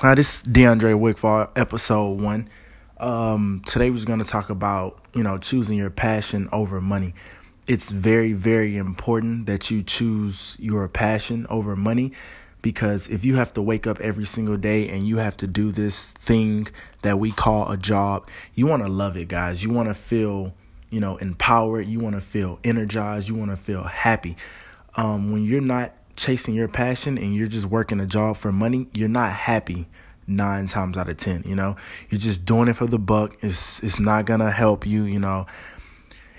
Hi, this is DeAndre Wigfall, episode one. Um, today we're going to talk about you know choosing your passion over money. It's very very important that you choose your passion over money because if you have to wake up every single day and you have to do this thing that we call a job, you want to love it, guys. You want to feel you know empowered. You want to feel energized. You want to feel happy. Um, when you're not chasing your passion and you're just working a job for money, you're not happy nine times out of ten. You know, you're just doing it for the buck. It's it's not gonna help you. You know,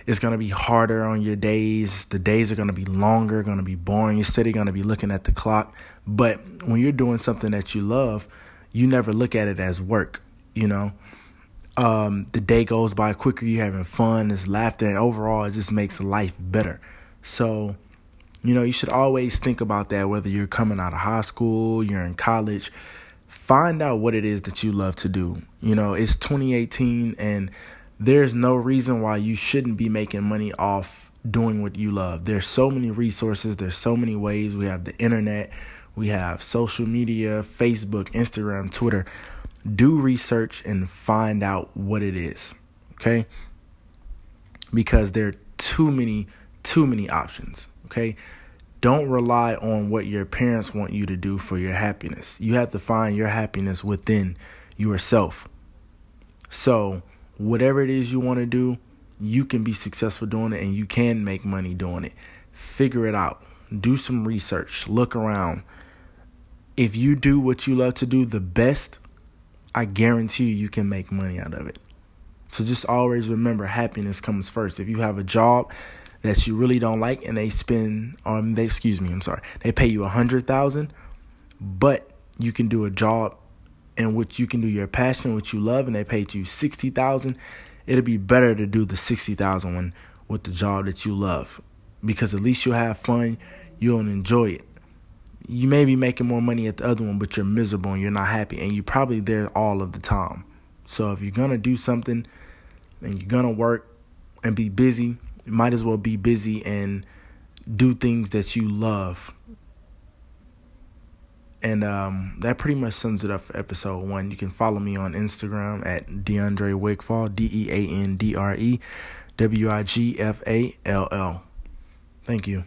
it's gonna be harder on your days. The days are gonna be longer, gonna be boring. You're steady gonna be looking at the clock. But when you're doing something that you love, you never look at it as work. You know. Um, the day goes by quicker, you're having fun, there's laughter, and overall, it just makes life better. So, you know, you should always think about that whether you're coming out of high school, you're in college. Find out what it is that you love to do. You know, it's 2018 and there's no reason why you shouldn't be making money off doing what you love. There's so many resources, there's so many ways. We have the internet, we have social media, Facebook, Instagram, Twitter. Do research and find out what it is. Okay? Because there are too many too many options. Okay. Don't rely on what your parents want you to do for your happiness. You have to find your happiness within yourself. So, whatever it is you want to do, you can be successful doing it and you can make money doing it. Figure it out. Do some research. Look around. If you do what you love to do the best, I guarantee you you can make money out of it. So just always remember happiness comes first. If you have a job that you really don't like and they spend um they excuse me, I'm sorry. They pay you a hundred thousand, but you can do a job in which you can do your passion, which you love, and they paid you sixty thousand, it'll be better to do the sixty thousand one with the job that you love. Because at least you'll have fun, you'll enjoy it. You may be making more money at the other one, but you're miserable and you're not happy, and you're probably there all of the time. So if you're gonna do something and you're gonna work and be busy, might as well be busy and do things that you love. And um, that pretty much sums it up for episode one. You can follow me on Instagram at DeAndre Wigfall, D E A N D R E W I G F A L L. Thank you.